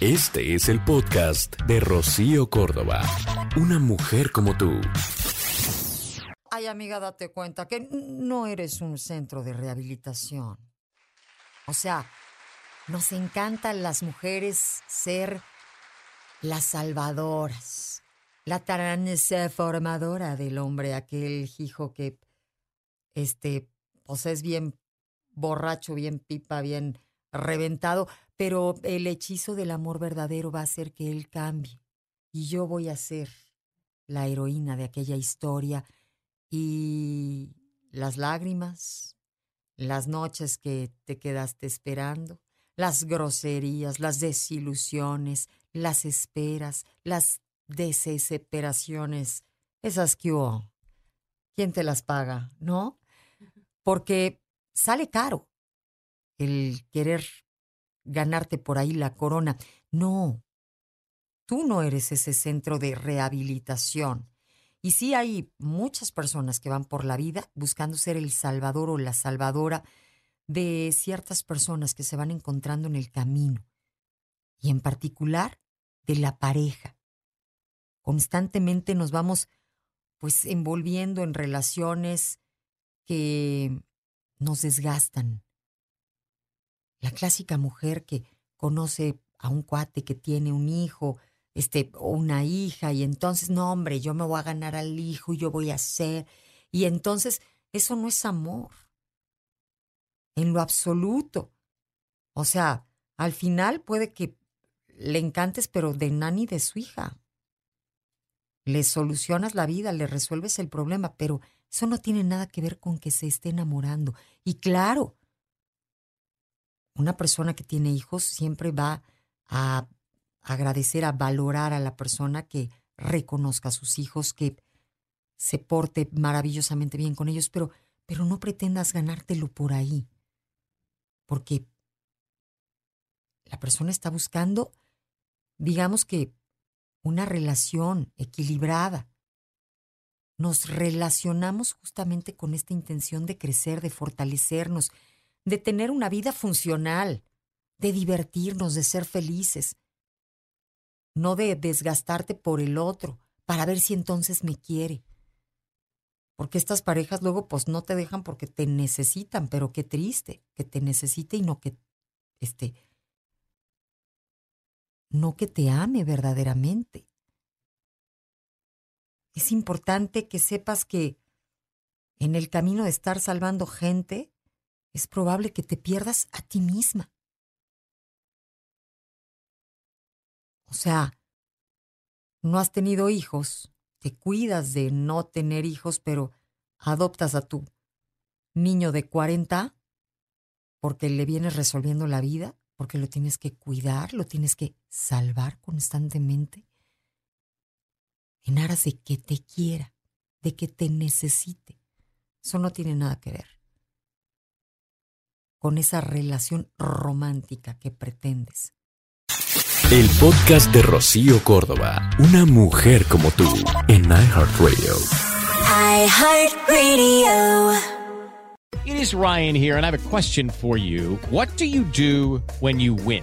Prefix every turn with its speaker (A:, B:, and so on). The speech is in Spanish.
A: Este es el podcast de Rocío Córdoba. Una mujer como tú.
B: Ay, amiga, date cuenta que no eres un centro de rehabilitación. O sea, nos encantan las mujeres ser las salvadoras, la transformadora del hombre, aquel hijo que, este, pues es bien borracho, bien pipa, bien reventado, pero el hechizo del amor verdadero va a hacer que él cambie. Y yo voy a ser la heroína de aquella historia y las lágrimas, las noches que te quedaste esperando, las groserías, las desilusiones, las esperas, las desesperaciones, esas que hubo. ¿Quién te las paga? ¿No? Porque sale caro el querer ganarte por ahí la corona. No, tú no eres ese centro de rehabilitación. Y sí hay muchas personas que van por la vida buscando ser el salvador o la salvadora de ciertas personas que se van encontrando en el camino. Y en particular de la pareja. Constantemente nos vamos pues envolviendo en relaciones que nos desgastan, la clásica mujer que conoce a un cuate que tiene un hijo, este, o una hija, y entonces, no, hombre, yo me voy a ganar al hijo yo voy a hacer. Y entonces, eso no es amor. En lo absoluto. O sea, al final puede que le encantes, pero de nani de su hija. Le solucionas la vida, le resuelves el problema, pero eso no tiene nada que ver con que se esté enamorando. Y claro, una persona que tiene hijos siempre va a agradecer, a valorar a la persona que reconozca a sus hijos, que se porte maravillosamente bien con ellos, pero, pero no pretendas ganártelo por ahí, porque la persona está buscando, digamos que, una relación equilibrada. Nos relacionamos justamente con esta intención de crecer, de fortalecernos, de tener una vida funcional, de divertirnos, de ser felices, no de desgastarte por el otro para ver si entonces me quiere. Porque estas parejas luego pues no te dejan porque te necesitan, pero qué triste que te necesite y no que este no que te ame verdaderamente. Es importante que sepas que en el camino de estar salvando gente, es probable que te pierdas a ti misma. O sea, no has tenido hijos, te cuidas de no tener hijos, pero adoptas a tu niño de 40 porque le vienes resolviendo la vida, porque lo tienes que cuidar, lo tienes que salvar constantemente, en aras de que te quiera, de que te necesite. Eso no tiene nada que ver con esa relación romántica que pretendes.
A: El podcast de Rocío Córdoba, una mujer como tú, en iHeartRadio.
C: iHeartRadio. It is Ryan here, and I have a question for you. What do you do when you win?